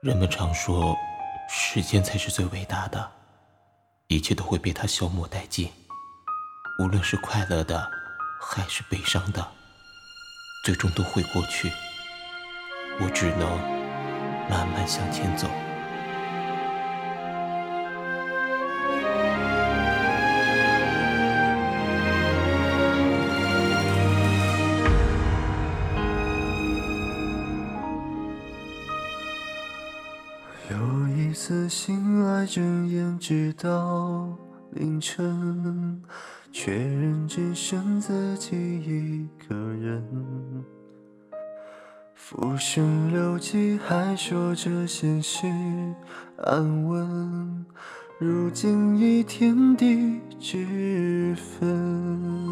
人们常说，时间才是最伟大的，一切都会被它消磨殆尽。无论是快乐的，还是悲伤的，最终都会过去。我只能慢慢向前走。有一次醒来睁眼直到凌晨，确认只剩自己一个人。浮生六记还说着现实安稳，如今已天地之分。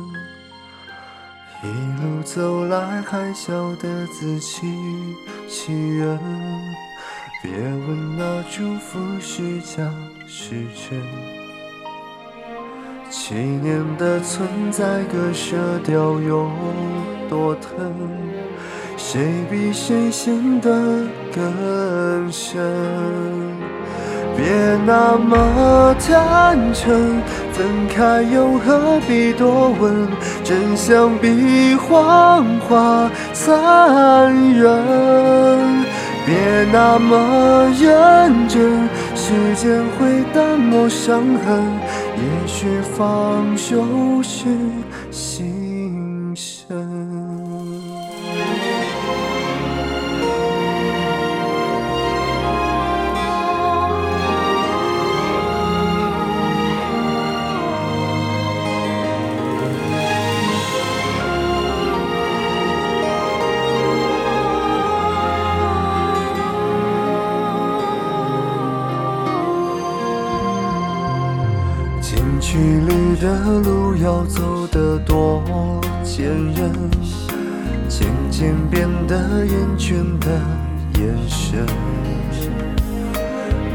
一路走来还笑得自欺欺人。别问那祝福是假是真，七年的存在割舍掉有多疼，谁比谁陷得更深？别那么坦诚，分开又何必多问？真相比谎话残忍。别那么认真，时间会淡漠伤痕，也许放手是心声。距离的路要走得多坚韧，渐渐变得厌倦的眼神。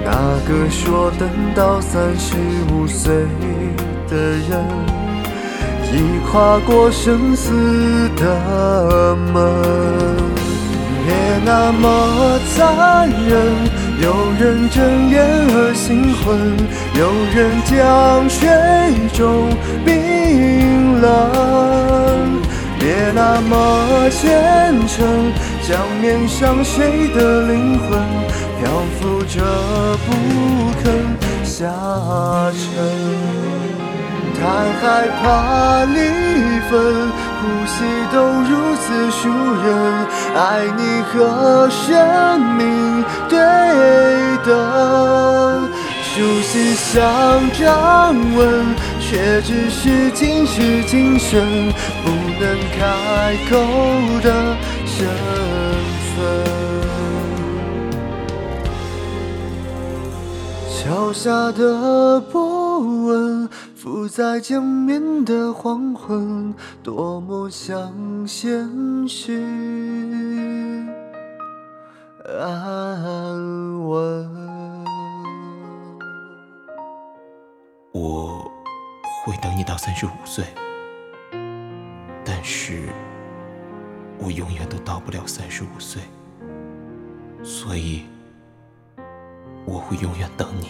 那个说等到三十五岁的人，已跨过生死的门。别那么残忍。有人睁眼而醒魂，有人将水中冰冷。别那么虔诚，将面上谁的灵魂漂浮着不肯下沉。太害怕离分，呼吸都如此熟人，爱你和生命对等，熟悉想掌纹，却只是今世今生不能开口的身份。桥下的波纹。浮在江面的黄昏，多么像现实啊你到三十五岁，但是我永远都到不了三十五岁，所以我会永远等你。